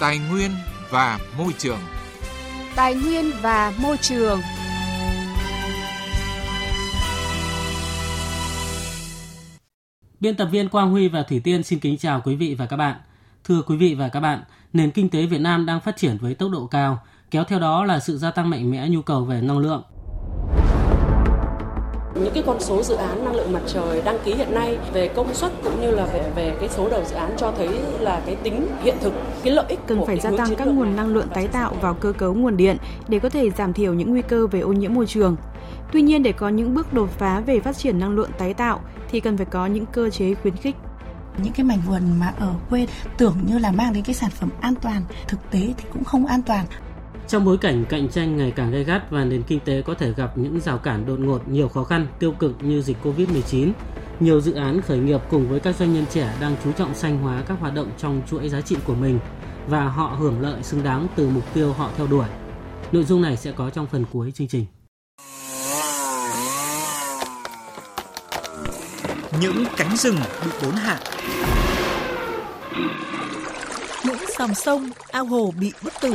Tài nguyên và môi trường. Tài nguyên và môi trường. Biên tập viên Quang Huy và Thủy Tiên xin kính chào quý vị và các bạn. Thưa quý vị và các bạn, nền kinh tế Việt Nam đang phát triển với tốc độ cao, kéo theo đó là sự gia tăng mạnh mẽ nhu cầu về năng lượng. Những cái con số dự án năng lượng mặt trời đăng ký hiện nay về công suất cũng như là về về cái số đầu dự án cho thấy là cái tính hiện thực, cái lợi ích cần phải gia tăng các nguồn năng lượng tái tạo vào cơ cấu nguồn điện để có thể giảm thiểu những nguy cơ về ô nhiễm môi trường. Tuy nhiên để có những bước đột phá về phát triển năng lượng tái tạo thì cần phải có những cơ chế khuyến khích. Những cái mảnh vườn mà ở quê tưởng như là mang đến cái sản phẩm an toàn thực tế thì cũng không an toàn trong bối cảnh cạnh tranh ngày càng gay gắt và nền kinh tế có thể gặp những rào cản đột ngột, nhiều khó khăn, tiêu cực như dịch Covid-19, nhiều dự án khởi nghiệp cùng với các doanh nhân trẻ đang chú trọng xanh hóa các hoạt động trong chuỗi giá trị của mình và họ hưởng lợi xứng đáng từ mục tiêu họ theo đuổi. Nội dung này sẽ có trong phần cuối chương trình. Những cánh rừng bị đốn hạ. Những dòng sông, ao hồ bị bức tử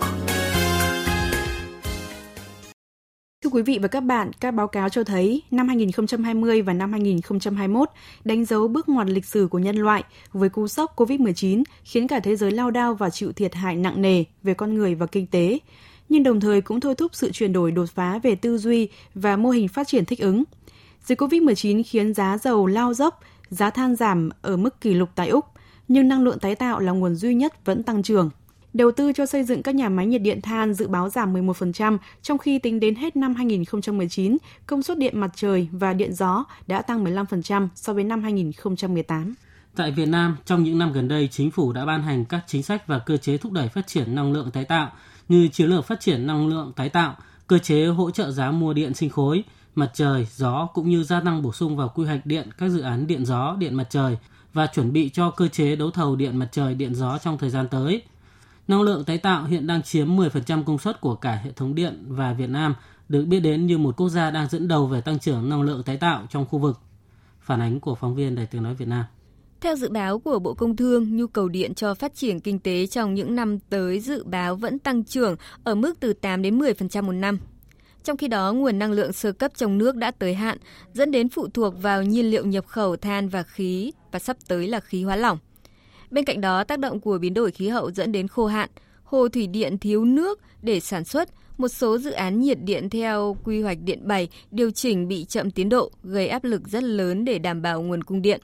Quý vị và các bạn, các báo cáo cho thấy năm 2020 và năm 2021 đánh dấu bước ngoặt lịch sử của nhân loại với cú sốc COVID-19 khiến cả thế giới lao đao và chịu thiệt hại nặng nề về con người và kinh tế, nhưng đồng thời cũng thôi thúc sự chuyển đổi đột phá về tư duy và mô hình phát triển thích ứng. Dịch COVID-19 khiến giá dầu lao dốc, giá than giảm ở mức kỷ lục tại Úc, nhưng năng lượng tái tạo là nguồn duy nhất vẫn tăng trưởng – Đầu tư cho xây dựng các nhà máy nhiệt điện than dự báo giảm 11%, trong khi tính đến hết năm 2019, công suất điện mặt trời và điện gió đã tăng 15% so với năm 2018. Tại Việt Nam, trong những năm gần đây, chính phủ đã ban hành các chính sách và cơ chế thúc đẩy phát triển năng lượng tái tạo như chiến lược phát triển năng lượng tái tạo, cơ chế hỗ trợ giá mua điện sinh khối, mặt trời, gió cũng như gia tăng bổ sung vào quy hoạch điện các dự án điện gió, điện mặt trời và chuẩn bị cho cơ chế đấu thầu điện mặt trời, điện gió trong thời gian tới. Năng lượng tái tạo hiện đang chiếm 10% công suất của cả hệ thống điện và Việt Nam được biết đến như một quốc gia đang dẫn đầu về tăng trưởng năng lượng tái tạo trong khu vực. Phản ánh của phóng viên Đài Tiếng Nói Việt Nam. Theo dự báo của Bộ Công Thương, nhu cầu điện cho phát triển kinh tế trong những năm tới dự báo vẫn tăng trưởng ở mức từ 8 đến 10% một năm. Trong khi đó, nguồn năng lượng sơ cấp trong nước đã tới hạn, dẫn đến phụ thuộc vào nhiên liệu nhập khẩu than và khí và sắp tới là khí hóa lỏng. Bên cạnh đó, tác động của biến đổi khí hậu dẫn đến khô hạn, hồ thủy điện thiếu nước để sản xuất, một số dự án nhiệt điện theo quy hoạch điện 7 điều chỉnh bị chậm tiến độ, gây áp lực rất lớn để đảm bảo nguồn cung điện.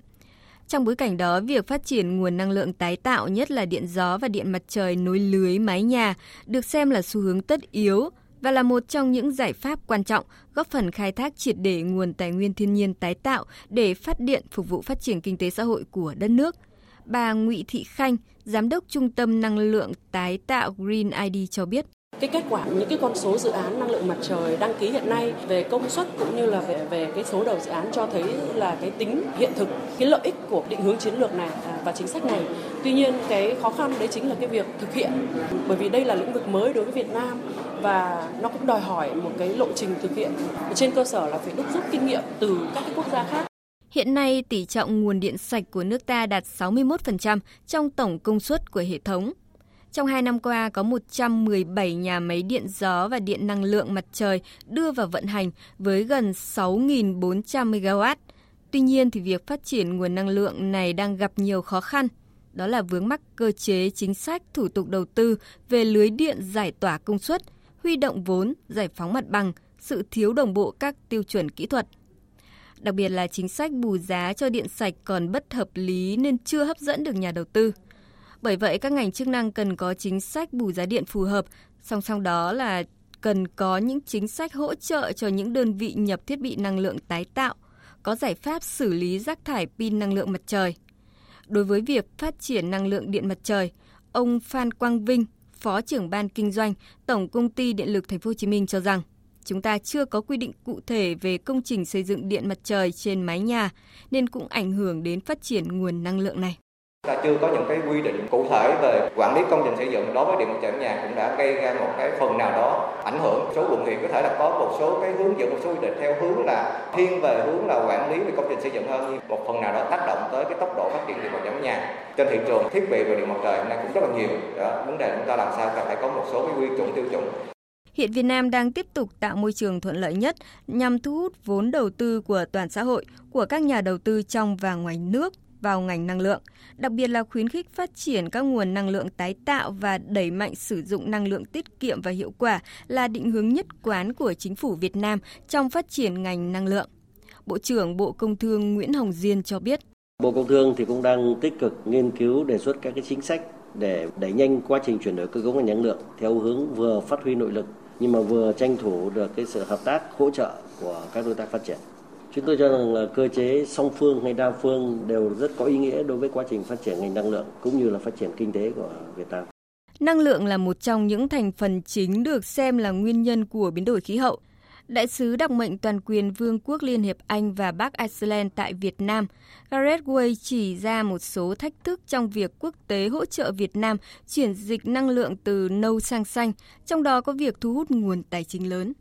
Trong bối cảnh đó, việc phát triển nguồn năng lượng tái tạo nhất là điện gió và điện mặt trời nối lưới mái nhà được xem là xu hướng tất yếu và là một trong những giải pháp quan trọng góp phần khai thác triệt để nguồn tài nguyên thiên nhiên tái tạo để phát điện phục vụ phát triển kinh tế xã hội của đất nước – Bà Ngụy Thị Khanh, Giám đốc Trung tâm Năng lượng tái tạo Green ID cho biết. Cái kết quả những cái con số dự án năng lượng mặt trời đăng ký hiện nay về công suất cũng như là về về cái số đầu dự án cho thấy là cái tính hiện thực, cái lợi ích của định hướng chiến lược này à, và chính sách này. Tuy nhiên cái khó khăn đấy chính là cái việc thực hiện bởi vì đây là lĩnh vực mới đối với Việt Nam và nó cũng đòi hỏi một cái lộ trình thực hiện trên cơ sở là phải đúc rút kinh nghiệm từ các cái quốc gia khác Hiện nay, tỷ trọng nguồn điện sạch của nước ta đạt 61% trong tổng công suất của hệ thống. Trong hai năm qua, có 117 nhà máy điện gió và điện năng lượng mặt trời đưa vào vận hành với gần 6.400 MW. Tuy nhiên, thì việc phát triển nguồn năng lượng này đang gặp nhiều khó khăn. Đó là vướng mắc cơ chế chính sách thủ tục đầu tư về lưới điện giải tỏa công suất, huy động vốn, giải phóng mặt bằng, sự thiếu đồng bộ các tiêu chuẩn kỹ thuật Đặc biệt là chính sách bù giá cho điện sạch còn bất hợp lý nên chưa hấp dẫn được nhà đầu tư. Bởi vậy các ngành chức năng cần có chính sách bù giá điện phù hợp, song song đó là cần có những chính sách hỗ trợ cho những đơn vị nhập thiết bị năng lượng tái tạo, có giải pháp xử lý rác thải pin năng lượng mặt trời. Đối với việc phát triển năng lượng điện mặt trời, ông Phan Quang Vinh, Phó trưởng ban kinh doanh Tổng công ty Điện lực Thành phố Hồ Chí Minh cho rằng chúng ta chưa có quy định cụ thể về công trình xây dựng điện mặt trời trên mái nhà, nên cũng ảnh hưởng đến phát triển nguồn năng lượng này. Ta chưa có những cái quy định cụ thể về quản lý công trình xây dựng đối với điện mặt trời nhà cũng đã gây ra một cái phần nào đó ảnh hưởng. Số quận huyện có thể là có một số cái hướng dẫn một số quy định theo hướng là thiên về hướng là quản lý về công trình xây dựng hơn nhưng một phần nào đó tác động tới cái tốc độ phát triển điện mặt trời nhà. Trên thị trường thiết bị về điện mặt trời hôm nay cũng rất là nhiều. Đó vấn đề chúng ta làm sao cần phải có một số cái quy chuẩn tiêu chuẩn. Hiện Việt Nam đang tiếp tục tạo môi trường thuận lợi nhất nhằm thu hút vốn đầu tư của toàn xã hội, của các nhà đầu tư trong và ngoài nước vào ngành năng lượng, đặc biệt là khuyến khích phát triển các nguồn năng lượng tái tạo và đẩy mạnh sử dụng năng lượng tiết kiệm và hiệu quả là định hướng nhất quán của chính phủ Việt Nam trong phát triển ngành năng lượng. Bộ trưởng Bộ Công Thương Nguyễn Hồng Diên cho biết. Bộ Công Thương thì cũng đang tích cực nghiên cứu đề xuất các cái chính sách để đẩy nhanh quá trình chuyển đổi cơ cấu ngành năng lượng theo hướng vừa phát huy nội lực nhưng mà vừa tranh thủ được cái sự hợp tác, hỗ trợ của các đối tác phát triển. Chúng tôi cho rằng là cơ chế song phương hay đa phương đều rất có ý nghĩa đối với quá trình phát triển ngành năng lượng cũng như là phát triển kinh tế của Việt Nam. Năng lượng là một trong những thành phần chính được xem là nguyên nhân của biến đổi khí hậu. Đại sứ đặc mệnh toàn quyền Vương quốc Liên hiệp Anh và Bắc Iceland tại Việt Nam, Gareth Way chỉ ra một số thách thức trong việc quốc tế hỗ trợ Việt Nam chuyển dịch năng lượng từ nâu sang xanh, trong đó có việc thu hút nguồn tài chính lớn.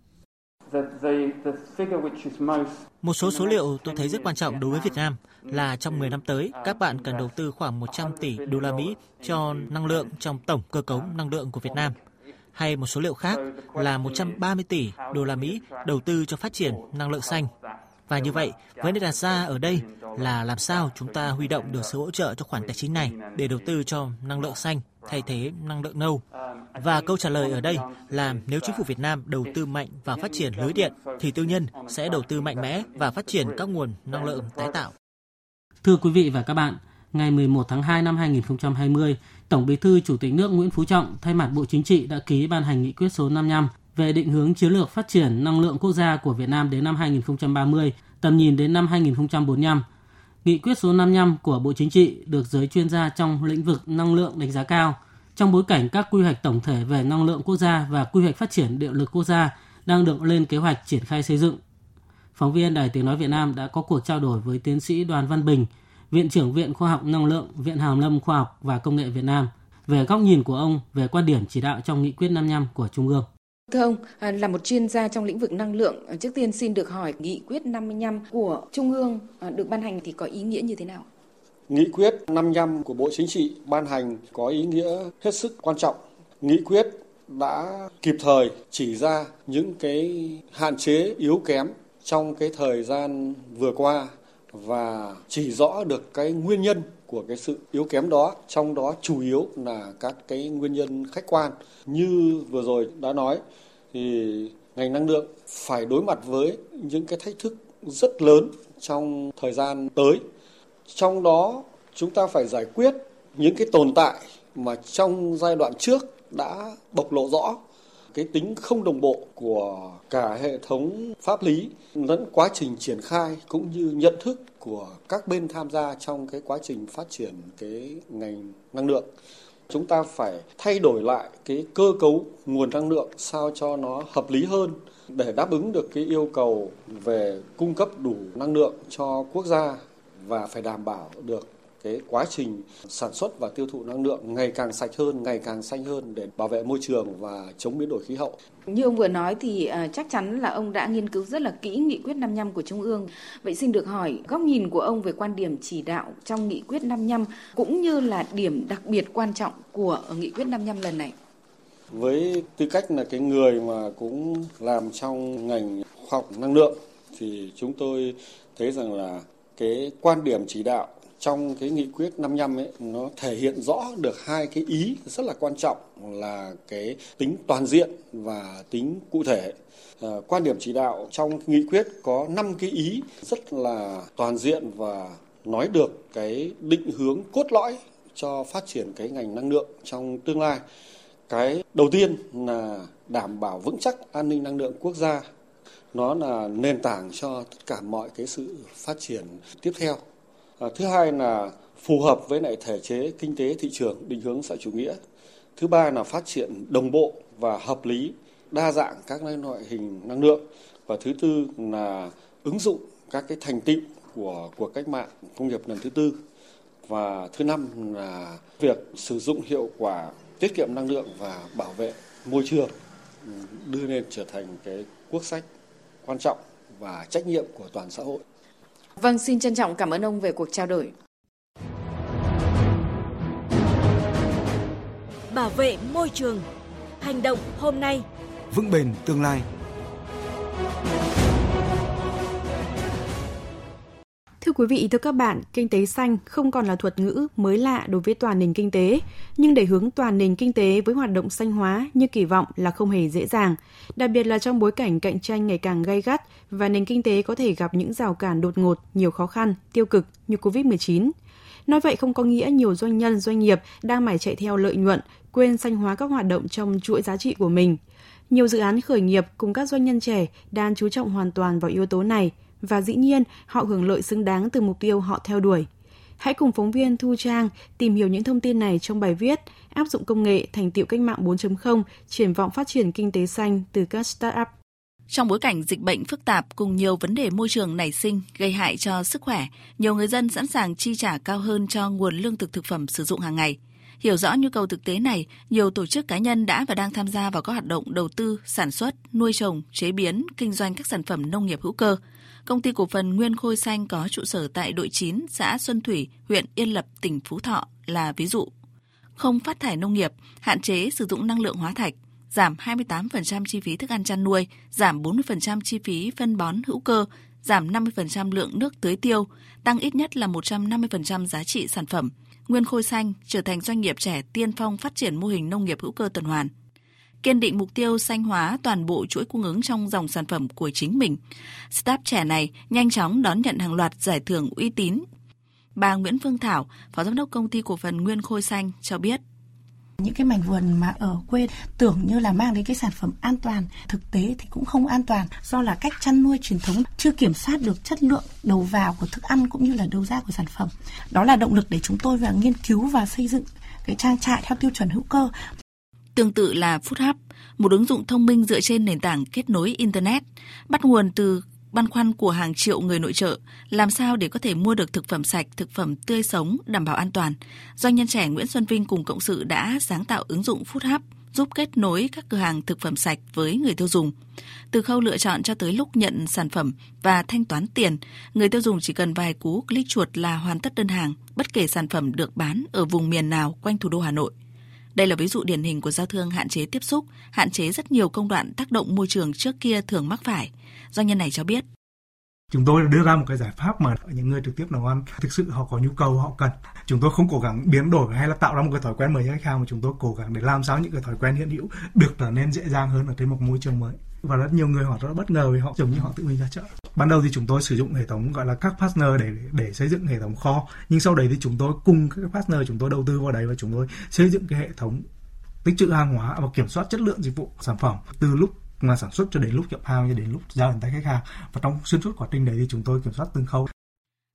Một số số liệu tôi thấy rất quan trọng đối với Việt Nam là trong 10 năm tới, các bạn cần đầu tư khoảng 100 tỷ đô la Mỹ cho năng lượng trong tổng cơ cấu năng lượng của Việt Nam. Hay một số liệu khác là 130 tỷ đô la Mỹ đầu tư cho phát triển năng lượng xanh. Và như vậy, vấn đề đặt ra ở đây là làm sao chúng ta huy động được sự hỗ trợ cho khoản tài chính này để đầu tư cho năng lượng xanh thay thế năng lượng nâu. Và câu trả lời ở đây là nếu chính phủ Việt Nam đầu tư mạnh và phát triển lưới điện thì tư nhân sẽ đầu tư mạnh mẽ và phát triển các nguồn năng lượng tái tạo. Thưa quý vị và các bạn, ngày 11 tháng 2 năm 2020, Tổng Bí thư Chủ tịch nước Nguyễn Phú Trọng thay mặt Bộ Chính trị đã ký ban hành nghị quyết số 55 về định hướng chiến lược phát triển năng lượng quốc gia của Việt Nam đến năm 2030, tầm nhìn đến năm 2045. Nghị quyết số 55 của Bộ Chính trị được giới chuyên gia trong lĩnh vực năng lượng đánh giá cao – trong bối cảnh các quy hoạch tổng thể về năng lượng quốc gia và quy hoạch phát triển điện lực quốc gia đang được lên kế hoạch triển khai xây dựng. Phóng viên Đài Tiếng Nói Việt Nam đã có cuộc trao đổi với tiến sĩ Đoàn Văn Bình, Viện trưởng Viện Khoa học Năng lượng, Viện Hàn lâm Khoa học và Công nghệ Việt Nam về góc nhìn của ông về quan điểm chỉ đạo trong nghị quyết 55 của Trung ương. Thưa ông, à, là một chuyên gia trong lĩnh vực năng lượng, à, trước tiên xin được hỏi nghị quyết 55 của Trung ương à, được ban hành thì có ý nghĩa như thế nào? Nghị quyết 55 của Bộ Chính trị ban hành có ý nghĩa hết sức quan trọng. Nghị quyết đã kịp thời chỉ ra những cái hạn chế yếu kém trong cái thời gian vừa qua và chỉ rõ được cái nguyên nhân của cái sự yếu kém đó, trong đó chủ yếu là các cái nguyên nhân khách quan. Như vừa rồi đã nói thì ngành năng lượng phải đối mặt với những cái thách thức rất lớn trong thời gian tới trong đó chúng ta phải giải quyết những cái tồn tại mà trong giai đoạn trước đã bộc lộ rõ cái tính không đồng bộ của cả hệ thống pháp lý lẫn quá trình triển khai cũng như nhận thức của các bên tham gia trong cái quá trình phát triển cái ngành năng lượng. Chúng ta phải thay đổi lại cái cơ cấu nguồn năng lượng sao cho nó hợp lý hơn để đáp ứng được cái yêu cầu về cung cấp đủ năng lượng cho quốc gia và phải đảm bảo được cái quá trình sản xuất và tiêu thụ năng lượng ngày càng sạch hơn, ngày càng xanh hơn để bảo vệ môi trường và chống biến đổi khí hậu. Như ông vừa nói thì uh, chắc chắn là ông đã nghiên cứu rất là kỹ nghị quyết 55 của Trung ương. Vậy xin được hỏi góc nhìn của ông về quan điểm chỉ đạo trong nghị quyết 55 cũng như là điểm đặc biệt quan trọng của nghị quyết 55 lần này. Với tư cách là cái người mà cũng làm trong ngành khoa học năng lượng thì chúng tôi thấy rằng là cái quan điểm chỉ đạo trong cái nghị quyết 55 ấy nó thể hiện rõ được hai cái ý rất là quan trọng là cái tính toàn diện và tính cụ thể. À, quan điểm chỉ đạo trong nghị quyết có 5 cái ý rất là toàn diện và nói được cái định hướng cốt lõi cho phát triển cái ngành năng lượng trong tương lai. Cái đầu tiên là đảm bảo vững chắc an ninh năng lượng quốc gia nó là nền tảng cho tất cả mọi cái sự phát triển tiếp theo À, thứ hai là phù hợp với lại thể chế kinh tế thị trường, định hướng xã chủ nghĩa. Thứ ba là phát triển đồng bộ và hợp lý, đa dạng các loại hình năng lượng. Và thứ tư là ứng dụng các cái thành tựu của cuộc cách mạng công nghiệp lần thứ tư. Và thứ năm là việc sử dụng hiệu quả tiết kiệm năng lượng và bảo vệ môi trường ừ, đưa lên trở thành cái quốc sách quan trọng và trách nhiệm của toàn xã hội. Vâng, xin trân trọng cảm ơn ông về cuộc trao đổi. Bảo vệ môi trường. Hành động hôm nay. Vững bền tương lai. Quý vị, thưa các bạn, kinh tế xanh không còn là thuật ngữ mới lạ đối với toàn nền kinh tế, nhưng để hướng toàn nền kinh tế với hoạt động xanh hóa như kỳ vọng là không hề dễ dàng, đặc biệt là trong bối cảnh cạnh tranh ngày càng gay gắt và nền kinh tế có thể gặp những rào cản đột ngột, nhiều khó khăn, tiêu cực như Covid-19. Nói vậy không có nghĩa nhiều doanh nhân, doanh nghiệp đang mải chạy theo lợi nhuận, quên xanh hóa các hoạt động trong chuỗi giá trị của mình. Nhiều dự án khởi nghiệp cùng các doanh nhân trẻ đang chú trọng hoàn toàn vào yếu tố này – và dĩ nhiên họ hưởng lợi xứng đáng từ mục tiêu họ theo đuổi. Hãy cùng phóng viên Thu Trang tìm hiểu những thông tin này trong bài viết áp dụng công nghệ thành tiệu cách mạng 4.0, triển vọng phát triển kinh tế xanh từ các start-up. Trong bối cảnh dịch bệnh phức tạp cùng nhiều vấn đề môi trường nảy sinh gây hại cho sức khỏe, nhiều người dân sẵn sàng chi trả cao hơn cho nguồn lương thực thực phẩm sử dụng hàng ngày. Hiểu rõ nhu cầu thực tế này, nhiều tổ chức cá nhân đã và đang tham gia vào các hoạt động đầu tư, sản xuất, nuôi trồng, chế biến, kinh doanh các sản phẩm nông nghiệp hữu cơ – Công ty cổ phần Nguyên Khôi Xanh có trụ sở tại đội 9, xã Xuân Thủy, huyện Yên Lập, tỉnh Phú Thọ là ví dụ. Không phát thải nông nghiệp, hạn chế sử dụng năng lượng hóa thạch, giảm 28% chi phí thức ăn chăn nuôi, giảm 40% chi phí phân bón hữu cơ, giảm 50% lượng nước tưới tiêu, tăng ít nhất là 150% giá trị sản phẩm. Nguyên Khôi Xanh trở thành doanh nghiệp trẻ tiên phong phát triển mô hình nông nghiệp hữu cơ tuần hoàn kiên định mục tiêu xanh hóa toàn bộ chuỗi cung ứng trong dòng sản phẩm của chính mình. Startup trẻ này nhanh chóng đón nhận hàng loạt giải thưởng uy tín. Bà Nguyễn Phương Thảo, Phó Giám đốc Công ty Cổ phần Nguyên Khôi Xanh cho biết những cái mảnh vườn mà ở quê tưởng như là mang đến cái sản phẩm an toàn thực tế thì cũng không an toàn do là cách chăn nuôi truyền thống chưa kiểm soát được chất lượng đầu vào của thức ăn cũng như là đầu ra của sản phẩm đó là động lực để chúng tôi và nghiên cứu và xây dựng cái trang trại theo tiêu chuẩn hữu cơ Tương tự là FoodHub, một ứng dụng thông minh dựa trên nền tảng kết nối Internet, bắt nguồn từ băn khoăn của hàng triệu người nội trợ, làm sao để có thể mua được thực phẩm sạch, thực phẩm tươi sống, đảm bảo an toàn. Doanh nhân trẻ Nguyễn Xuân Vinh cùng cộng sự đã sáng tạo ứng dụng FoodHub giúp kết nối các cửa hàng thực phẩm sạch với người tiêu dùng. Từ khâu lựa chọn cho tới lúc nhận sản phẩm và thanh toán tiền, người tiêu dùng chỉ cần vài cú click chuột là hoàn tất đơn hàng, bất kể sản phẩm được bán ở vùng miền nào quanh thủ đô Hà Nội. Đây là ví dụ điển hình của giao thương hạn chế tiếp xúc, hạn chế rất nhiều công đoạn tác động môi trường trước kia thường mắc phải. Doanh nhân này cho biết. Chúng tôi đưa ra một cái giải pháp mà những người trực tiếp nấu ăn thực sự họ có nhu cầu họ cần. Chúng tôi không cố gắng biến đổi hay là tạo ra một cái thói quen mới cho khách hàng mà chúng tôi cố gắng để làm sao những cái thói quen hiện hữu được trở nên dễ dàng hơn ở trên một môi trường mới và rất nhiều người họ rất bất ngờ vì họ giống như họ tự mình ra chợ ban đầu thì chúng tôi sử dụng hệ thống gọi là các partner để để xây dựng hệ thống kho nhưng sau đấy thì chúng tôi cùng các partner chúng tôi đầu tư vào đấy và chúng tôi xây dựng cái hệ thống tích trữ hàng hóa và kiểm soát chất lượng dịch vụ sản phẩm từ lúc mà sản xuất cho đến lúc nhập hàng cho đến lúc giao đến tay khách hàng và trong xuyên suốt quá trình đấy thì chúng tôi kiểm soát từng khâu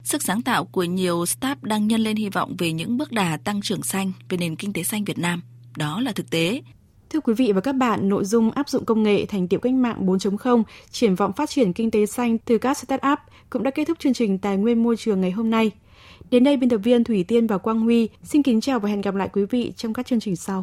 Sức sáng tạo của nhiều startup đang nhân lên hy vọng về những bước đà tăng trưởng xanh về nền kinh tế xanh Việt Nam. Đó là thực tế. Thưa quý vị và các bạn, nội dung áp dụng công nghệ thành tiệu cách mạng 4.0, triển vọng phát triển kinh tế xanh từ các start-up cũng đã kết thúc chương trình Tài nguyên môi trường ngày hôm nay. Đến đây, biên tập viên Thủy Tiên và Quang Huy xin kính chào và hẹn gặp lại quý vị trong các chương trình sau.